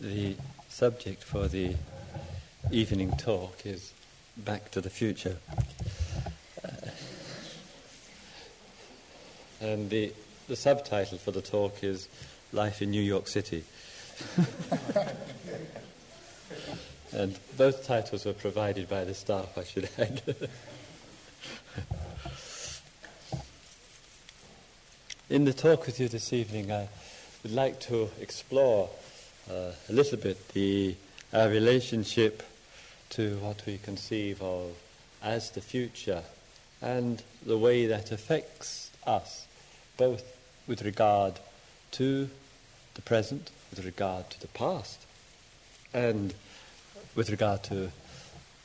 The subject for the evening talk is Back to the Future. Uh, and the, the subtitle for the talk is Life in New York City. and both titles were provided by the staff, I should add. in the talk with you this evening, I would like to explore uh, a little bit the our relationship to what we conceive of as the future and the way that affects us, both with regard to the present, with regard to the past, and with regard to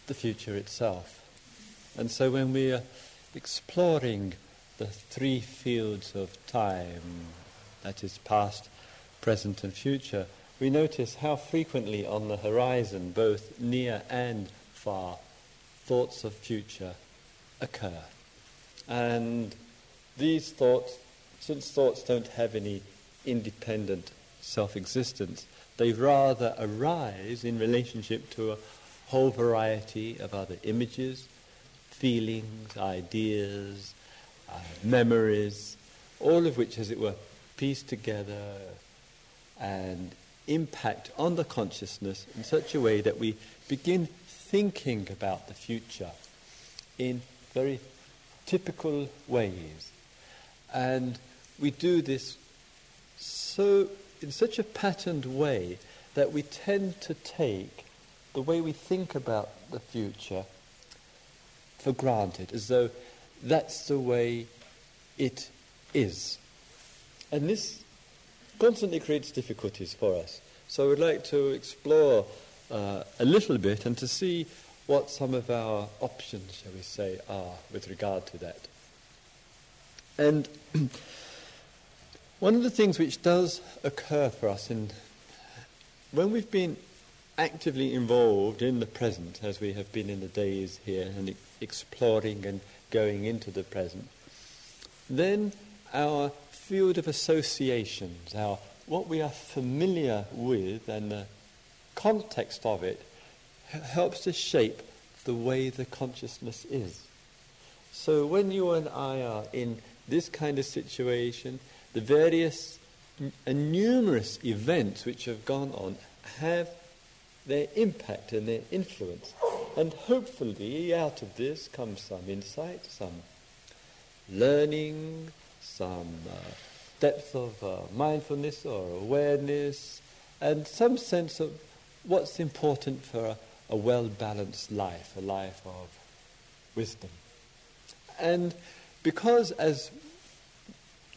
the future itself. And so when we are exploring the three fields of time, that is past, present, and future, we notice how frequently on the horizon, both near and far, thoughts of future occur. And these thoughts, since thoughts don't have any independent self existence, they rather arise in relationship to a whole variety of other images, feelings, ideas, uh, memories, all of which, as it were, piece together and impact on the consciousness in such a way that we begin thinking about the future in very typical ways. And we do this so in such a patterned way that we tend to take the way we think about the future for granted, as though that's the way it is. And this constantly creates difficulties for us. So I would like to explore uh, a little bit and to see what some of our options, shall we say, are with regard to that. And one of the things which does occur for us in when we've been actively involved in the present, as we have been in the days here, and exploring and going into the present, then our field of associations, our, what we are familiar with and the context of it helps to shape the way the consciousness is. So when you and I are in this kind of situation, the various and numerous events which have gone on have their impact and their influence. And hopefully out of this comes some insight, some learning, some uh, depth of uh, mindfulness or awareness, and some sense of what's important for a, a well balanced life, a life of wisdom. And because, as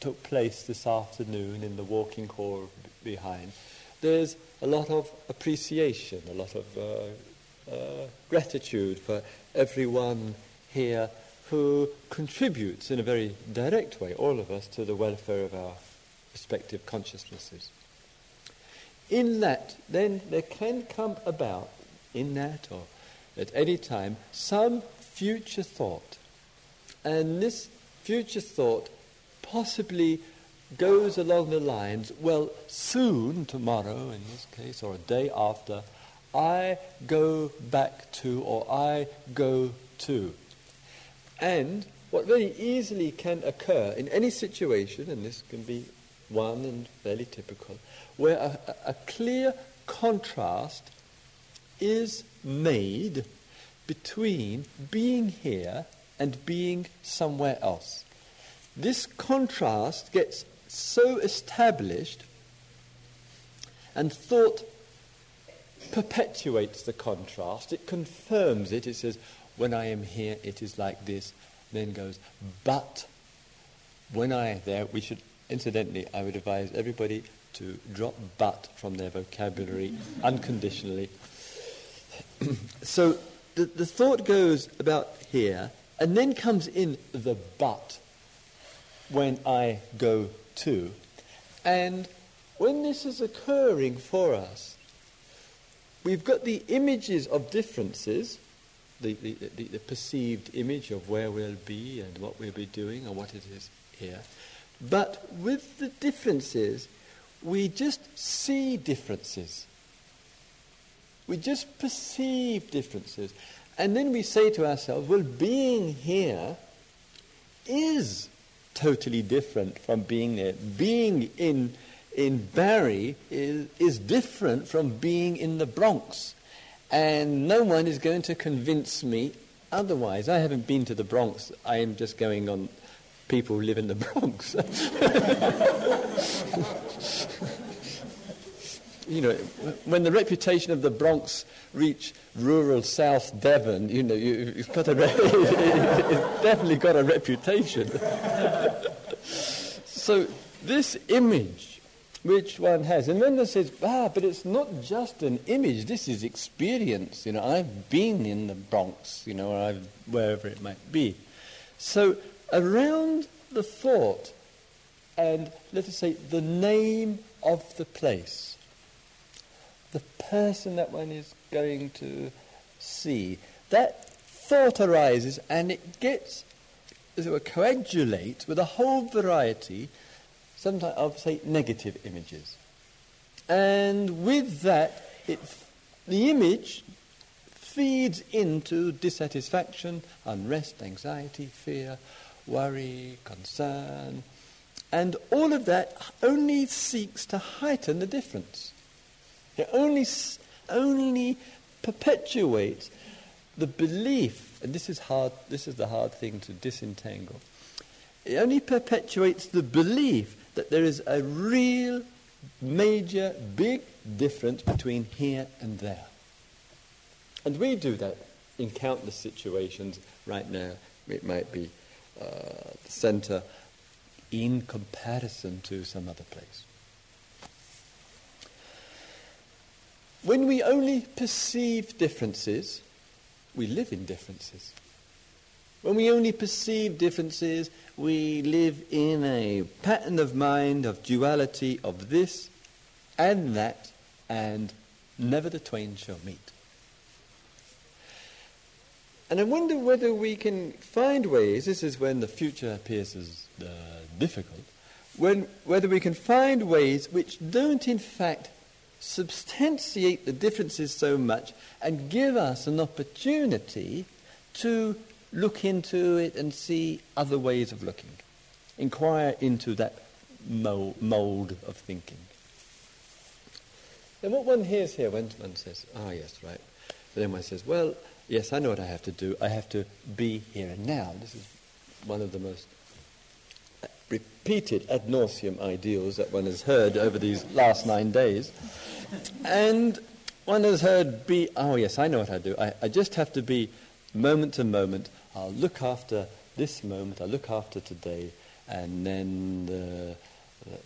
took place this afternoon in the walking hall behind, there's a lot of appreciation, a lot of uh, uh, gratitude for everyone here who contributes in a very direct way, all of us, to the welfare of our respective consciousnesses. In that, then there can come about, in that or at any time, some future thought. And this future thought possibly goes along the lines, well, soon, tomorrow in this case, or a day after, I go back to, or I go to. And what very easily can occur in any situation, and this can be one and fairly typical, where a, a clear contrast is made between being here and being somewhere else. This contrast gets so established, and thought perpetuates the contrast, it confirms it. It says, when I am here, it is like this. Then goes, but when I am there, we should, incidentally, I would advise everybody to drop but from their vocabulary unconditionally. so the, the thought goes about here, and then comes in the but when I go to. And when this is occurring for us, we've got the images of differences the, the, the, perceived image of where we'll be and what we'll be doing and what it is here. But with the differences, we just see differences. We just perceive differences. And then we say to ourselves, well, being here is totally different from being there. Being in, in Barre is, is different from being in the Bronx. And no one is going to convince me otherwise. I haven't been to the Bronx. I am just going on people who live in the Bronx. you know, when the reputation of the Bronx reach rural South Devon, you know, you, have got a re- it's definitely got a reputation. so this image which one has, and then one says, ah, but it's not just an image. This is experience. You know, I've been in the Bronx, you know, or I've, wherever it might be. So around the thought and let us say the name of the place the person that one is going to see. That thought arises and it gets, as it were, coagulates with a whole variety, sometimes of, say, negative images. And with that, it, the image feeds into dissatisfaction, unrest, anxiety, fear, worry, concern, and all of that only seeks to heighten the difference. It only, only perpetuates the belief, and this is hard, this is the hard thing to disentangle. It only perpetuates the belief that there is a real, major, big difference between here and there. And we do that in countless situations right now. It might be uh, the center in comparison to some other place. When we only perceive differences, we live in differences. When we only perceive differences, we live in a pattern of mind of duality of this and that, and never the twain shall meet. And I wonder whether we can find ways, this is when the future appears as uh, difficult, when, whether we can find ways which don't in fact substantiate the differences so much and give us an opportunity to look into it and see other ways of looking. Inquire into that mold of thinking. And what one hears here when one says, ah, yes, right. But then one says, well, yes, I know what I have to do. I have to be here and now. This is one of the most repeated ad nauseum ideals that one has heard over these last nine days. And one has heard be, oh yes, I know what I do. I, I just have to be moment to moment. I'll look after this moment, I'll look after today, and then the,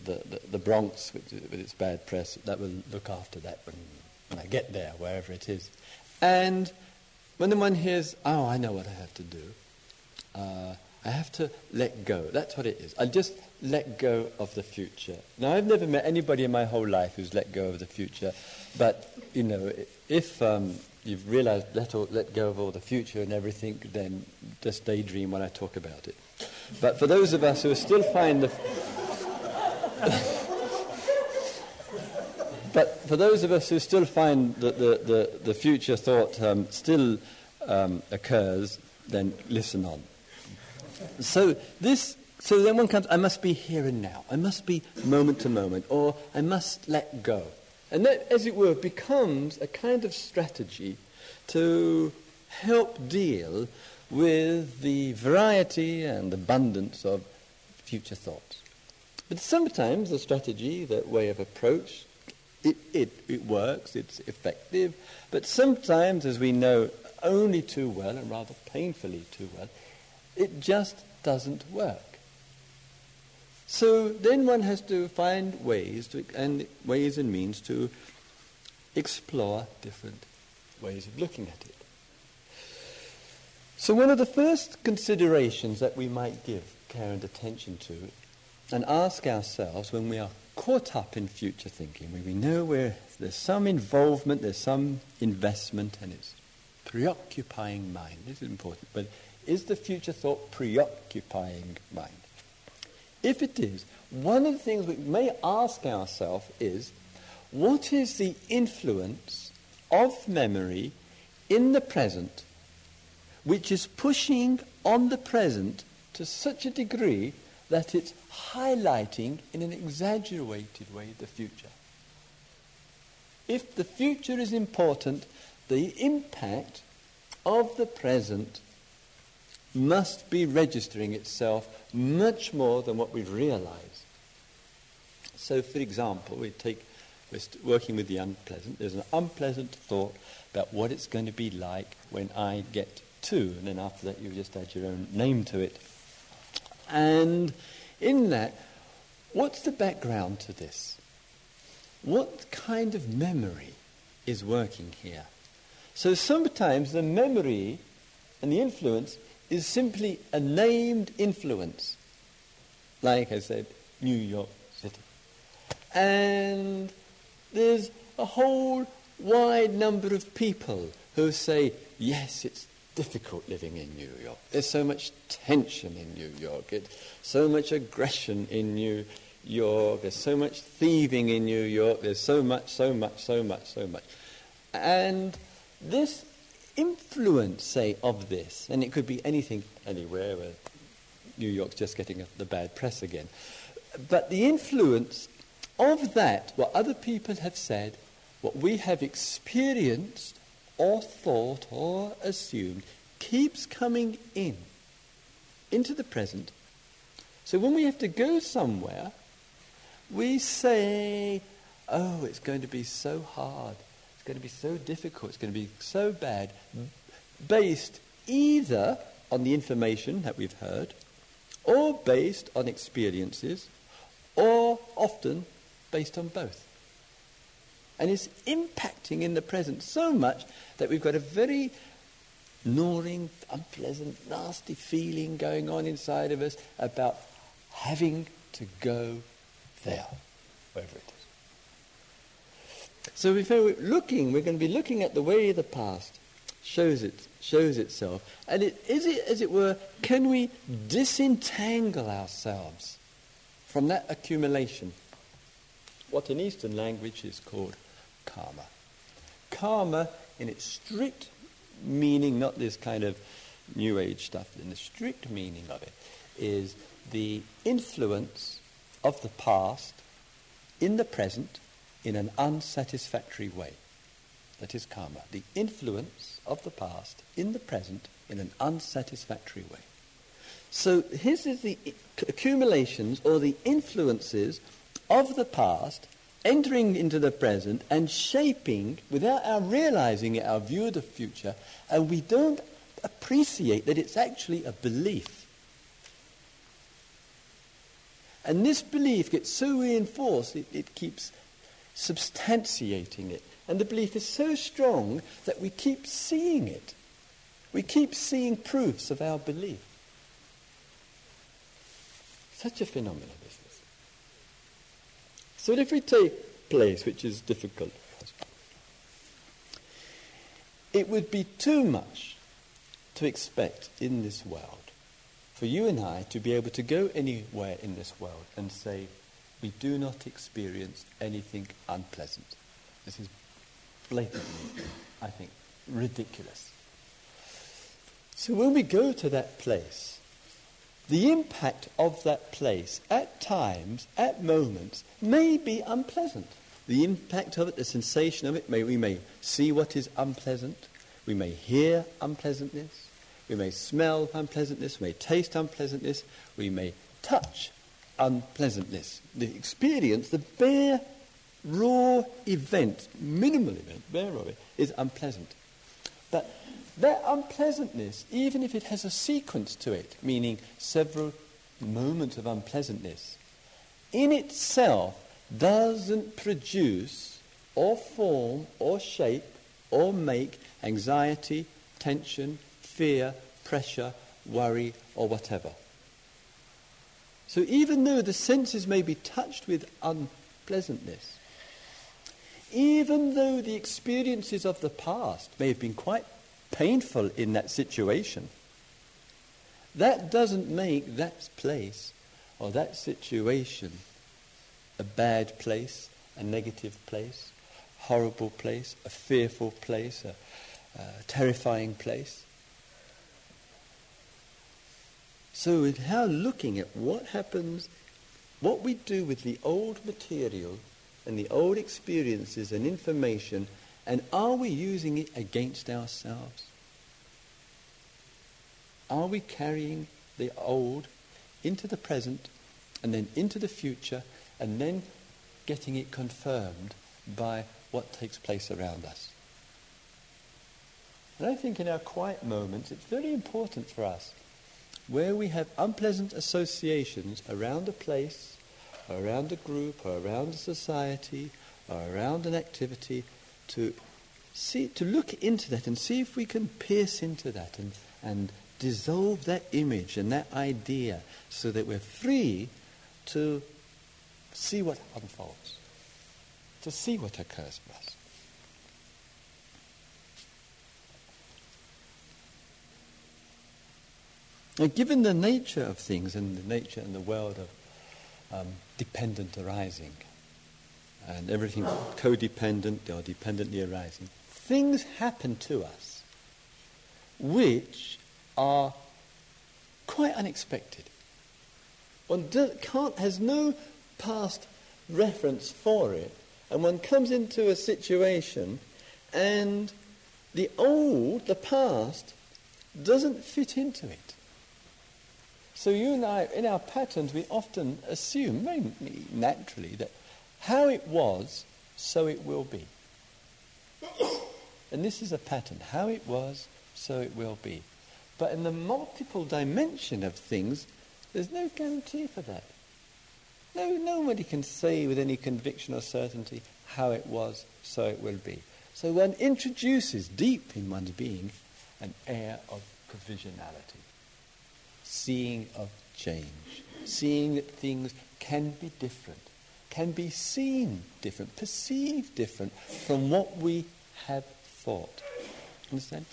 the, the, the Bronx, with, with, its bad press, that will look after that when, when I get there, wherever it is. And when the one hears, oh, I know what I have to do, uh, I have to let go. That's what it is. I just let go of the future. Now, I've never met anybody in my whole life who's let go of the future, but, you know, if um, you've realized let, all, let go of all the future and everything, then just daydream when I talk about it. But for those of us who still find the. but for those of us who still find that the, the, the future thought um, still um, occurs, then listen on. So this, so then one comes, I must be here and now. I must be moment to moment, or I must let go. And that, as it were, becomes a kind of strategy to help deal with the variety and abundance of future thoughts. But sometimes the strategy, that way of approach, it, it, it works, it's effective, but sometimes, as we know only too well, and rather painfully too well, it just doesn't work. So then one has to find ways to, and ways and means to explore different ways of looking at it. So one of the first considerations that we might give care and attention to and ask ourselves when we are caught up in future thinking, when we know there's some involvement, there's some investment, and it's preoccupying mind. This is important, but is the future thought preoccupying mind? If it is, one of the things we may ask ourselves is what is the influence of memory in the present which is pushing on the present to such a degree that it's highlighting in an exaggerated way the future. If the future is important, the impact of the present must be registering itself much more than what we've realized. So, for example, we take, we're working with the unpleasant. There's an unpleasant thought about what it's going to be like when I get to, and then after that, you just add your own name to it. And in that, what's the background to this? What kind of memory is working here? So sometimes the memory and the influence is simply a named influence. Like I said, New York City. And there's a whole wide number of people who say, yes, it's difficult living in New York. There's so much tension in New York. It's so much aggression in New York. There's so much thieving in New York. There's so much, so much, so much, so much. And this influence, say, of this, and it could be anything, anywhere, where New York's just getting the bad press again. But the influence of that, what other people have said, what we have experienced or thought or assumed, keeps coming in, into the present. So when we have to go somewhere, we say, oh, it's going to be so hard. It's going to be so difficult. It's going to be so bad. Based either on the information that we've heard, or based on experiences, or often based on both. And it's impacting in the present so much that we've got a very gnawing, unpleasant, nasty feeling going on inside of us about having to go there, wherever it is. So if we're looking, we're going to be looking at the way the past shows it shows itself, and it, is it, as it were, can we disentangle ourselves from that accumulation? What in Eastern language is called karma. Karma, in its strict meaning, not this kind of New Age stuff, in the strict meaning of it, is the influence of the past in the present in an unsatisfactory way. That is karma. The influence of the past in the present in an unsatisfactory way. So his is the accumulations or the influences of the past entering into the present and shaping, without our realizing it, our view of the future, and we don't appreciate that it's actually a belief. And this belief gets so reinforced, it, it keeps substantiating it. And the belief is so strong that we keep seeing it. We keep seeing proofs of our belief. Such a phenomenon is this. So if we take place, which is difficult, it would be too much to expect in this world for you and I to be able to go anywhere in this world and say, we do not experience anything unpleasant. This is blatantly, I think, ridiculous. So when we go to that place, the impact of that place at times, at moments, may be unpleasant. The impact of it, the sensation of it, may, we may see what is unpleasant, we may hear unpleasantness, we may smell unpleasantness, we may taste unpleasantness, we may touch unpleasantness. The experience, the bare, raw event, minimal event, bare of is unpleasant. But that unpleasantness, even if it has a sequence to it, meaning several moments of unpleasantness, in itself doesn't produce or form or shape or make anxiety, tension, fear, pressure, worry, or whatever. So even though the senses may be touched with unpleasantness, even though the experiences of the past may have been quite painful in that situation, that doesn't make that place or that situation a bad place, a negative place, horrible place, a fearful place, a, a terrifying place. So, how looking at what happens, what we do with the old material and the old experiences and information, and are we using it against ourselves? Are we carrying the old into the present and then into the future and then getting it confirmed by what takes place around us? And I think in our quiet moments, it's very important for us where we have unpleasant associations around a place, around a group, or around a society, or around an activity, to see, to look into that and see if we can pierce into that and, and dissolve that image and that idea so that we're free to see what unfolds, to see what occurs for us. Given the nature of things and the nature and the world of um, dependent arising and everything codependent or dependently arising, things happen to us which are quite unexpected. One can't, has no past reference for it, and one comes into a situation and the old, the past, doesn't fit into it. So you and I, in our patterns, we often assume, very naturally, that how it was, so it will be. and this is a pattern. How it was, so it will be. But in the multiple dimension of things, there's no guarantee for that. No, nobody can say with any conviction or certainty how it was, so it will be. So one introduces deep in one's being an air of provisionality, seeing of change, seeing that things can be different, can be seen different, perceived different from what we have thought. Understand?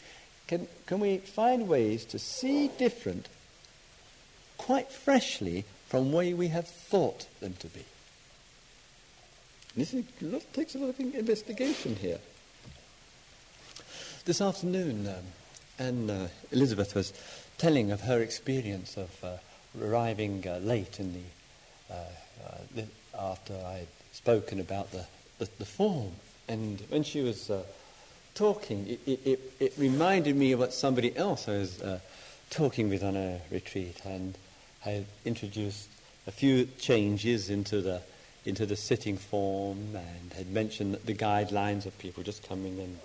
Can, can we find ways to see different quite freshly from way we have thought them to be? This is, takes a lot of investigation here. This afternoon, um, and uh, Elizabeth was telling of her experience of uh, arriving uh, late in the, uh, uh, the, after I had spoken about the, the, the form. And when she was uh, talking, it, it, it, reminded me of what somebody else I was talking with on a retreat, and I introduced a few changes into the into the sitting form, and had mentioned the guidelines of people just coming and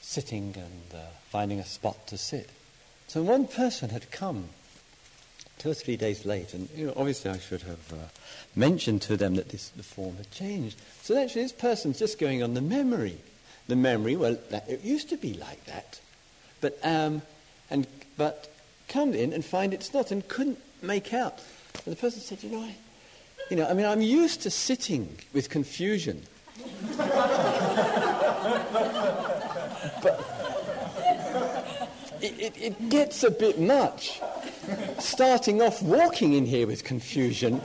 sitting and uh, finding a spot to sit. So one person had come two or three days late, and you know, obviously I should have uh, mentioned to them that this, the form had changed. So actually, this person's just going on the memory the memory, well, that, it used to be like that. But, um, and, but come in and find it's not and couldn't make out. And the person said, you know, I, you know, I mean, I'm used to sitting with confusion. but it, it, it gets a bit much starting off walking in here with confusion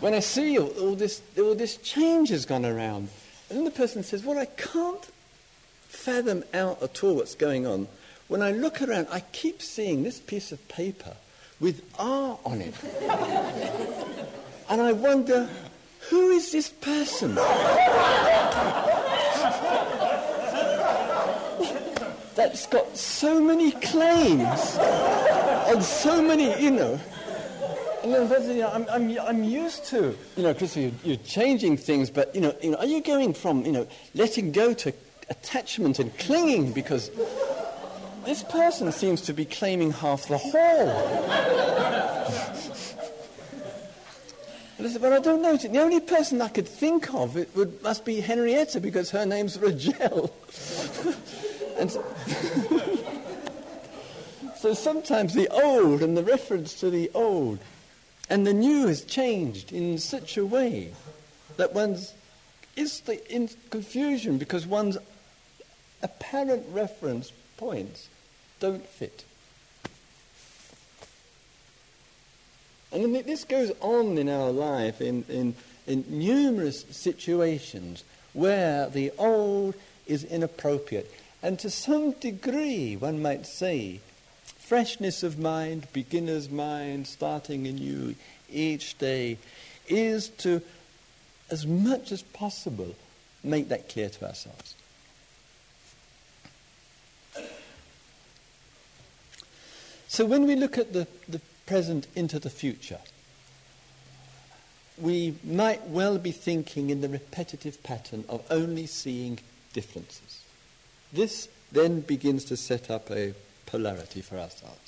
when I see all, all, this, all this change has gone around. And then the person says, Well, I can't fathom out at all what's going on. When I look around, I keep seeing this piece of paper with R on it. and I wonder, who is this person? That's got so many claims on so many, you know. And then, you know, I'm, I'm, I'm used to, you know, Chris, you're, you're changing things, but, you know, you know, are you going from, you know, letting go to attachment and clinging because this person seems to be claiming half the hall. but I don't know. The only person I could think of it would, must be Henrietta because her name's Rogel. and so, so sometimes the old and the reference to the old and the new has changed in such a way that one's is in confusion because one's apparent reference points don't fit. And this goes on in our life in, in, in numerous situations where the old is inappropriate. And to some degree, one might say, freshness of mind, beginner's mind, starting anew each day, is to, as much as possible, make that clear to ourselves. So when we look at the, the present into the future, we might well be thinking in the repetitive pattern of only seeing differences. This then begins to set up a polarity for ourselves.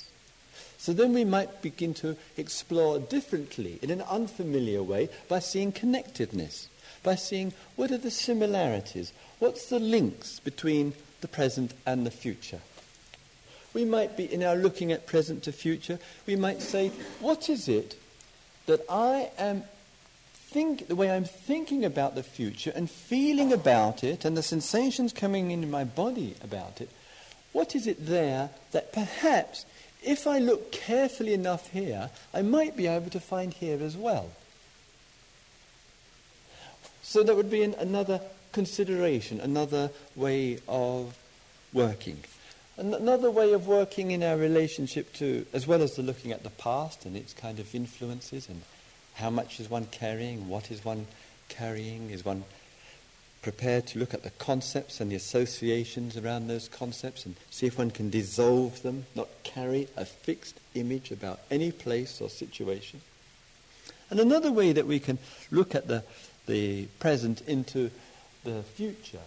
So then we might begin to explore differently, in an unfamiliar way, by seeing connectedness, by seeing what are the similarities, what's the links between the present and the future. We might be, in our looking at present to future, we might say, what is it that I am think, the way I'm thinking about the future and feeling about it and the sensations coming into my body about it, what is it there that perhaps if I look carefully enough here, I might be able to find here as well? So that would be an, another consideration, another way of working. Another way of working in our relationship to, as well as the looking at the past and its kind of influences and how much is one carrying, what is one carrying, is one prepared to look at the concepts and the associations around those concepts and see if one can dissolve them, not carry a fixed image about any place or situation. And another way that we can look at the, the present into the future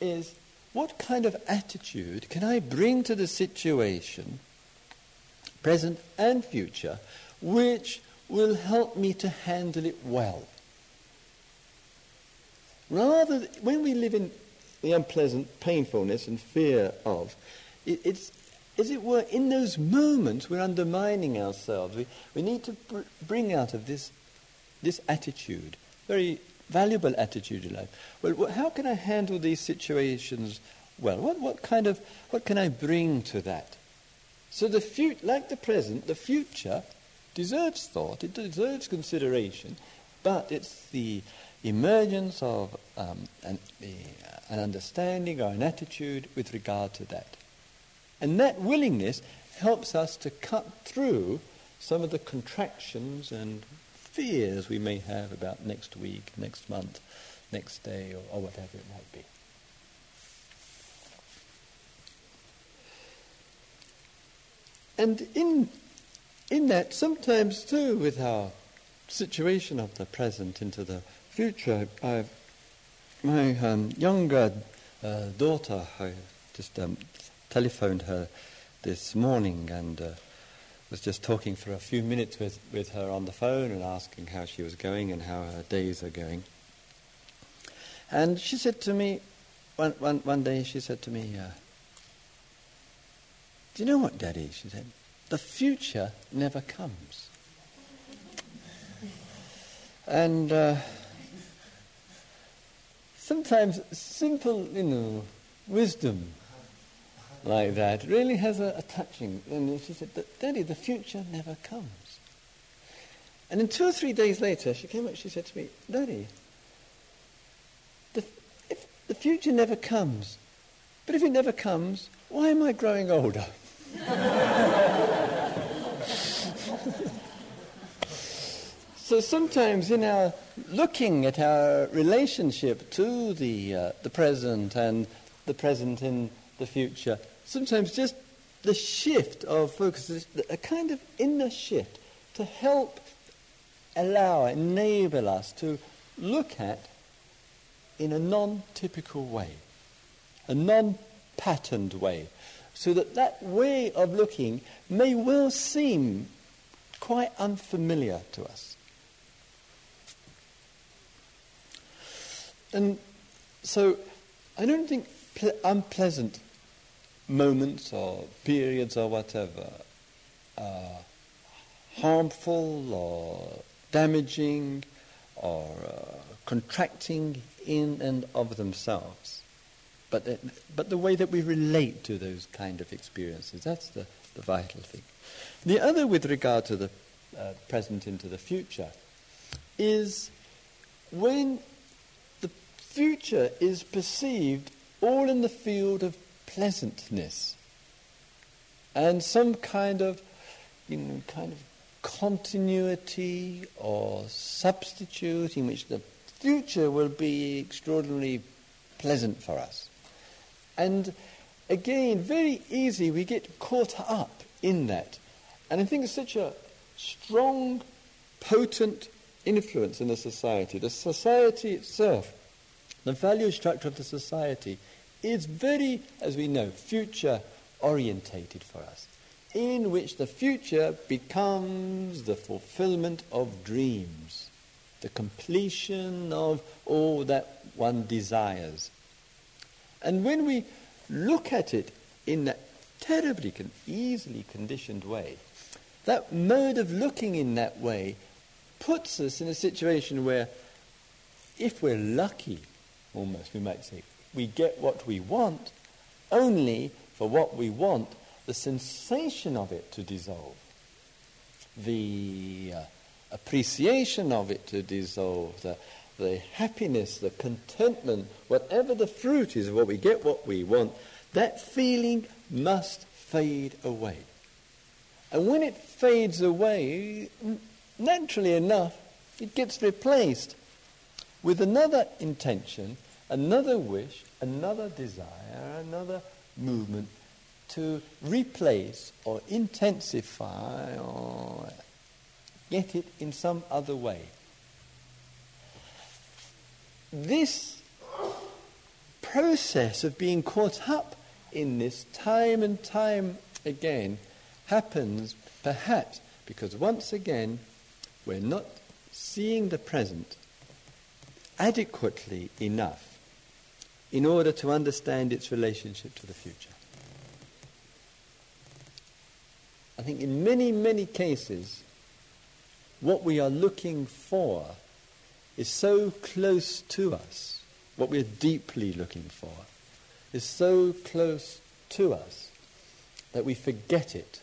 is what kind of attitude can I bring to the situation, present and future, which will help me to handle it well? Rather, when we live in the unpleasant painfulness and fear of, it, it's, as it were, in those moments we're undermining ourselves. We, we need to br- bring out of this, this attitude, very valuable attitude in life. Well, how can I handle these situations well? What, what kind of, what can I bring to that? So the future, like the present, the future deserves thought, it deserves consideration, but it's the emergence of um, an, uh, an understanding or an attitude with regard to that. And that willingness helps us to cut through some of the contractions and fears we may have about next week, next month, next day, or, or whatever it might be. And in, in that, sometimes too, with our situation of the present into the future, I've, my um, younger uh, daughter, I just um, telephoned her this morning and uh, was just talking for a few minutes with, with her on the phone and asking how she was going and how her days are going. And she said to me, one, one, one day she said to me, uh, Do you know what, Daddy? She said, The future never comes. And uh, sometimes simple, you know, wisdom like that really has a, a touching. And she said, Daddy, the future never comes. And then two or three days later, she came up, she said to me, Daddy, the, if the future never comes, but if it never comes, why am I growing older? so sometimes in our looking at our relationship to the, uh, the present and the present in the future, sometimes just the shift of focus, a kind of inner shift to help allow, enable us to look at in a non typical way, a non patterned way, so that that way of looking may well seem quite unfamiliar to us. And so I don't think ple- unpleasant moments or periods or whatever are harmful or damaging or uh, contracting in and of themselves. But but the way that we relate to those kind of experiences, that's the, the vital thing. The other, with regard to the uh, present into the future, is when future is perceived all in the field of pleasantness and some kind of, you know, kind of continuity or substitute in which the future will be extraordinarily pleasant for us. And again, very easy, we get caught up in that. And I think it's such a strong, potent influence in the society. The society itself, the value structure of the society, is very, as we know, future orientated for us, in which the future becomes the fulfillment of dreams, the completion of all that one desires. And when we look at it in that terribly con- easily conditioned way, that mode of looking in that way puts us in a situation where, if we're lucky, almost we might say, we get what we want only for what we want the sensation of it to dissolve, the uh, appreciation of it to dissolve, the, the happiness, the contentment, whatever the fruit is of what we get what we want, that feeling must fade away. And when it fades away, naturally enough, it gets replaced with another intention, another wish, another desire, another movement to replace or intensify or get it in some other way. This process of being caught up in this time and time again happens perhaps because once again we're not seeing the present adequately enough in order to understand its relationship to the future. I think in many, many cases, what we are looking for is so close to us, what we're deeply looking for is so close to us that we forget it.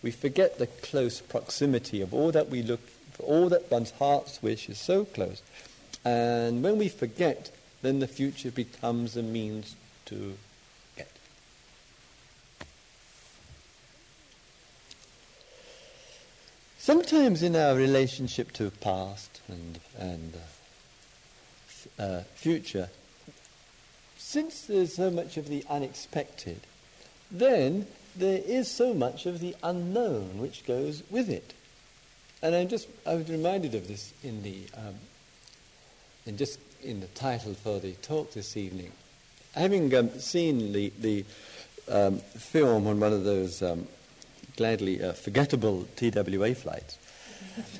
We forget the close proximity of all that we look for, all that one's heart's wish is so close. And when we forget, then the future becomes a means to get. Sometimes in our relationship to past and, and uh, uh, future, since there's so much of the unexpected, then there is so much of the unknown which goes with it. And I'm just, I was reminded of this in the, um, in just in the title for the talk this evening. Having um, seen the, the um, film on one of those um, gladly uh, forgettable TWA flights,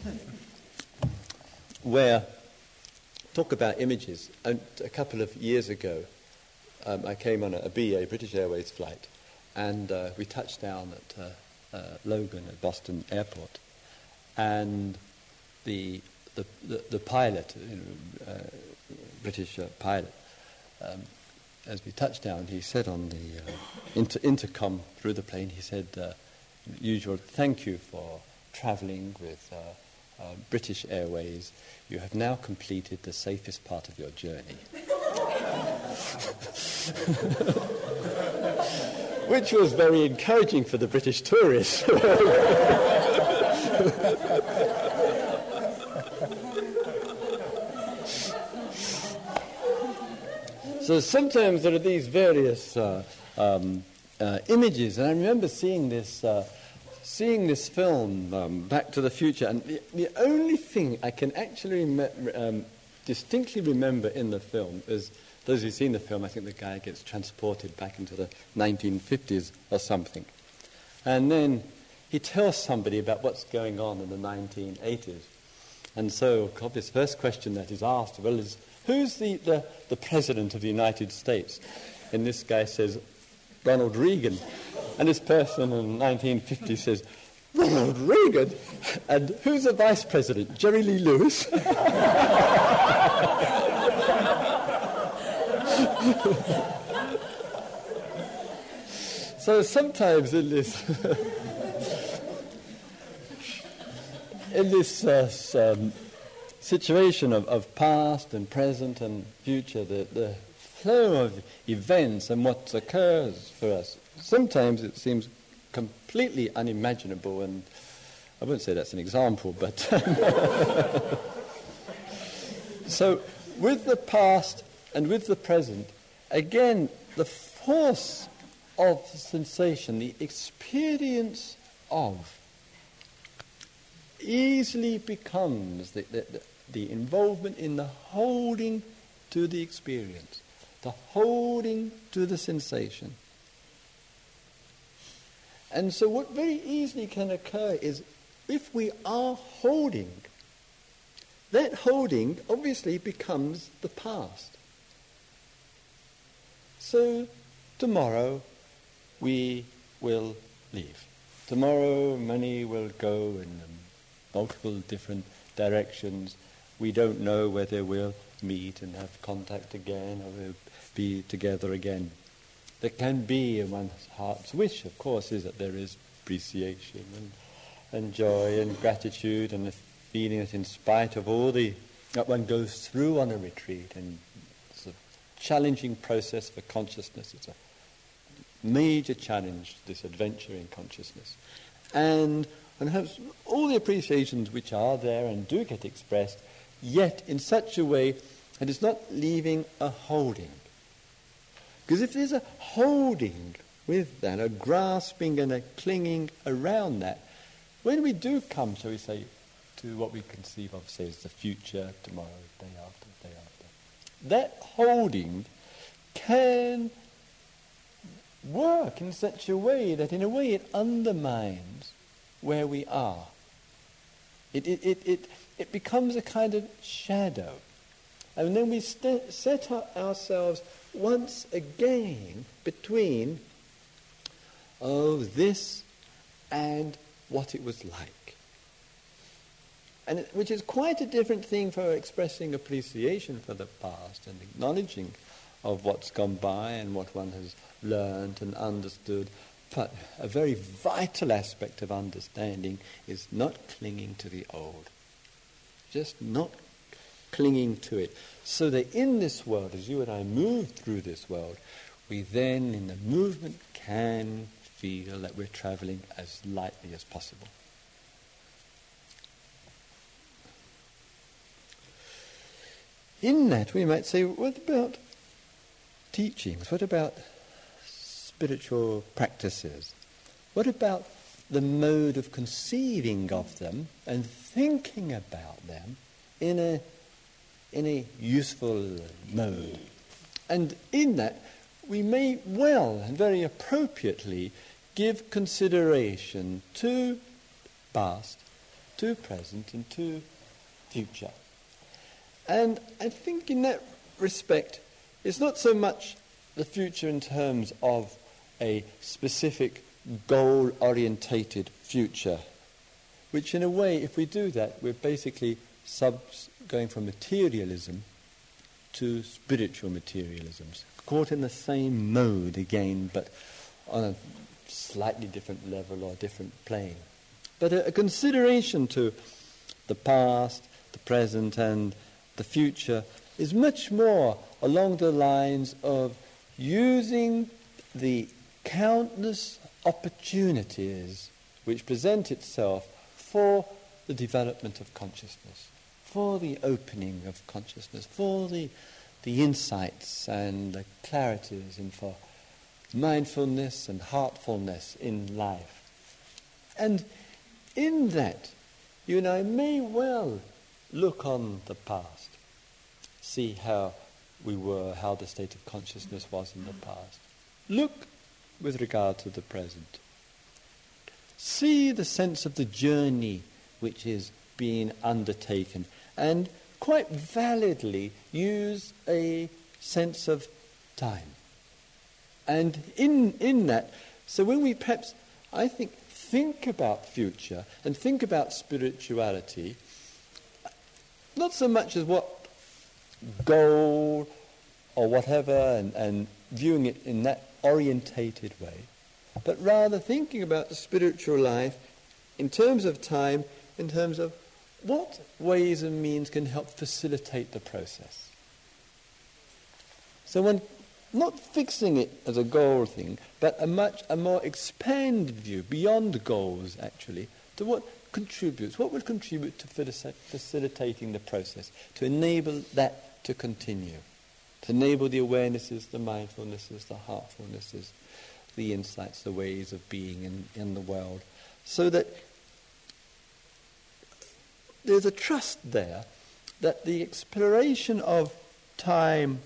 where talk about images, and a couple of years ago, um, I came on a, a, BA, British Airways flight, and uh, we touched down at uh, uh, Logan at Boston Airport, and the the, the, pilot, you know, uh, British uh, pilot, um, as we touched down, he said on the uh, inter- intercom through the plane, he said, usual thank you for travelling with British Airways. You have now completed the safest part of your journey. Which was very encouraging for the British tourists. so sometimes there are these various uh, um, uh, images, and I remember seeing this. Uh, seeing this film, um, Back to the Future, and the, the only thing I can actually um, distinctly remember in the film is those who've seen the film, I think the guy gets transported back into the 1950s or something. And then he tells somebody about what's going on in the 1980s. And so, obvious first question that is asked, well, is who's the, the, the president of the United States? And this guy says, Ronald Reagan. And this person in 1950 says, Ronald Reagan? And who's the vice president? Jerry Lee Lewis? so sometimes in this in this uh, um, situation of, of past and present and future, the, the flow of events and what occurs for us, sometimes it seems completely unimaginable and I wouldn't say that's an example, but. so, with the past and with the present, again, the force of sensation, the experience of, easily becomes the, the, the involvement in the holding to the experience, the holding to the sensation. And so, what very easily can occur is if we are holding, that holding obviously becomes the past. So, tomorrow we will leave. Tomorrow money will go in multiple different directions. We don't know whether we'll meet and have contact again or we'll be together again. There can be in one's heart's wish, of course, is that there is appreciation and, and joy and gratitude and the feeling that in spite of all the that one goes through on a retreat and it's a challenging process for consciousness. It's a major challenge, this adventure in consciousness. And and all the appreciations which are there and do get expressed, yet in such a way that it's not leaving a holding. Because if there's a holding with that, a grasping and a clinging around that, when we do come, shall we say, to what we conceive of, say, as the future, tomorrow, day after, day after, that holding can work in such a way that, in a way, it undermines where we are. It, it, it, it, it becomes a kind of shadow. And then we st- set ourselves once again between, oh, this and what it was like. And it, which is quite a different thing for expressing appreciation for the past and acknowledging of what's gone by and what one has learned and understood but a very vital aspect of understanding is not clinging to the old. Just not clinging to it. So that in this world, as you and I move through this world, we then, in the movement, can feel that we're traveling as lightly as possible. In that, we might say, what about teachings? What about spiritual practices? What about the mode of conceiving of them and thinking about them in a, in a useful mode? And in that, we may well and very appropriately give consideration to past, to present, and to future. And I think in that respect, it's not so much the future in terms of a specific goal orientated future, which, in a way, if we do that, we're basically subs- going from materialism to spiritual materialisms, caught in the same mode again, but on a slightly different level or different plane. But a, a consideration to the past, the present, and the future is much more along the lines of using the countless opportunities which present itself for the development of consciousness, for the opening of consciousness, for the, the insights and the clarities, and for mindfulness and heartfulness in life. And in that, you and I may well look on the past, see how we were, how the state of consciousness was in the past. Look with regard to the present. See the sense of the journey which is being undertaken and quite validly use a sense of time. And in, in that, so when we perhaps, I think, think about future and think about spirituality, not so much as what goal or whatever, and, and viewing it in that orientated way, but rather thinking about the spiritual life in terms of time, in terms of what ways and means can help facilitate the process? So when not fixing it as a goal thing, but a much a more expanded view beyond goals actually to what contributes, what would contribute to facilitating the process, to enable that to continue, to enable the awarenesses, the mindfulnesses, the heartfulnesses, the insights, the ways of being in, in the world, so that there's a trust there that the exploration of time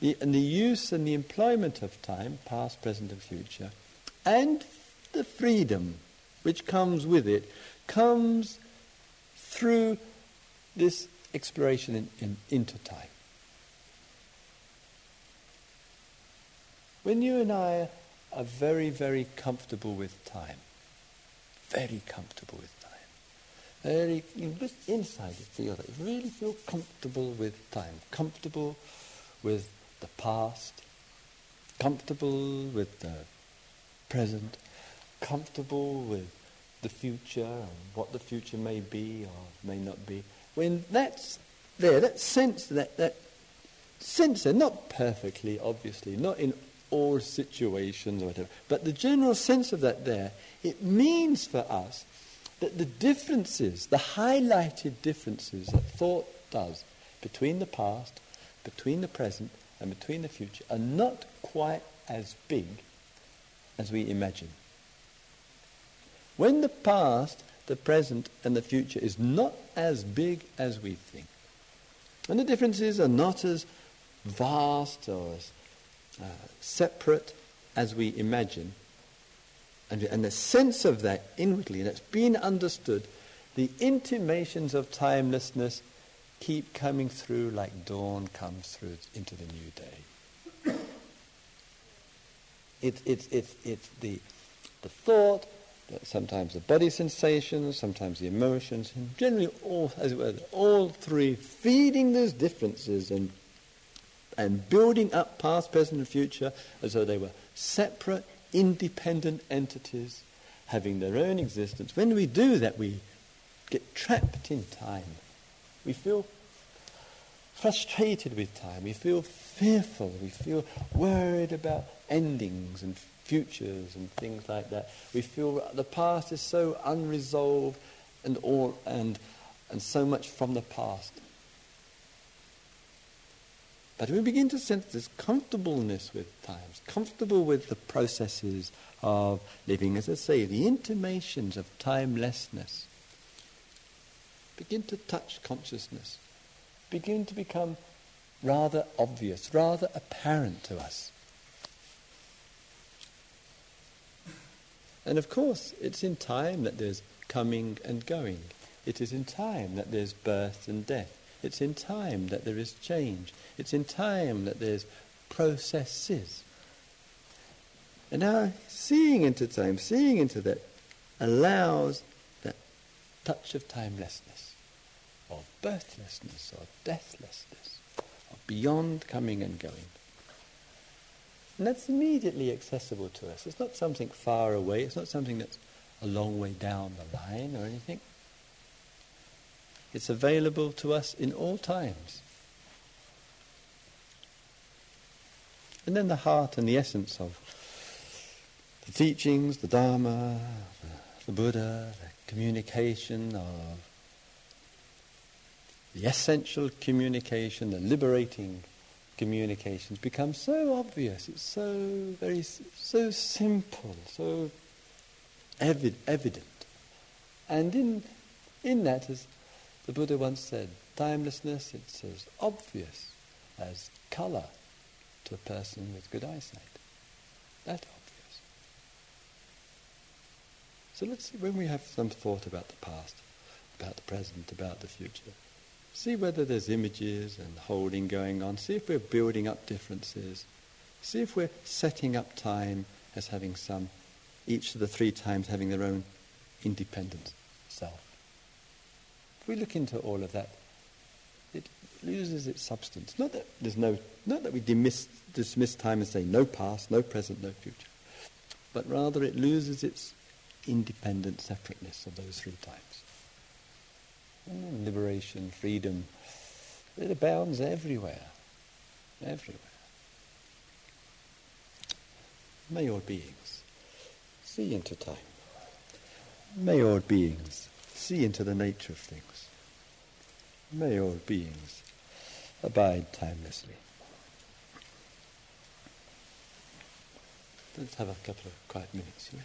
the, and the use and the employment of time, past, present, and future, and the freedom which comes with it, comes through this exploration in, in, into time. When you and I are very, very comfortable with time, very comfortable with time, very, you just inside you feel that you really feel comfortable with time, comfortable with the past, comfortable with the present, comfortable with the future and what the future may be or may not be. When that's there, that sense, that, that sense there, not perfectly, obviously, not in all situations or whatever, but the general sense of that there, it means for us that the differences, the highlighted differences that thought does between the past, between the present, and between the future are not quite as big as we imagine. When the past, the present, and the future is not as big as we think, and the differences are not as vast or as separate as we imagine, and, and the sense of that inwardly that's been understood, the intimations of timelessness keep coming through like dawn comes through into the new day. It's it's it's it's the, the thought, sometimes the body sensations, sometimes the emotions, and generally all, as it were, all three feeding those differences and, and building up past, present, and future as though they were separate, independent entities having their own existence. When we do that, we get trapped in time. We feel frustrated with time. We feel fearful. We feel worried about endings and futures and things like that. We feel the past is so unresolved and all and and so much from the past. But we begin to sense this comfortableness with times, comfortable with the processes of living, as I say, the intimations of timelessness begin to touch consciousness, begin to become rather obvious, rather apparent to us. And of course, it's in time that there's coming and going. It is in time that there's birth and death. It's in time that there is change. It's in time that there's processes. And now, seeing into time, seeing into that, allows that touch of timelessness, or birthlessness, or deathlessness, or beyond coming and going. And that's immediately accessible to us. It's not something far away, it's not something that's a long way down the line or anything. It's available to us in all times. And then the heart and the essence of the teachings, the Dharma, the, Buddha, the communication of the essential communication, the liberating communications become so obvious. It's so very so simple, so evident. And in in that, as the Buddha once said, timelessness it's as obvious as colour to a person with good eyesight. That obvious. So let's see when we have some thought about the past, about the present, about the future. See whether there's images and holding going on. See if we're building up differences. See if we're setting up time as having some, each of the three times having their own independent self. We look into all of that, it loses its substance. Not that there's no, not that we dismiss, dismiss time and say no past, no present, no future, but rather it loses its independent separateness of those three times. Mm, liberation, freedom, it abounds everywhere. Everywhere. May all beings see into time. May all beings see into the nature of things. May all beings abide timelessly. Let's have a couple of quiet minutes here.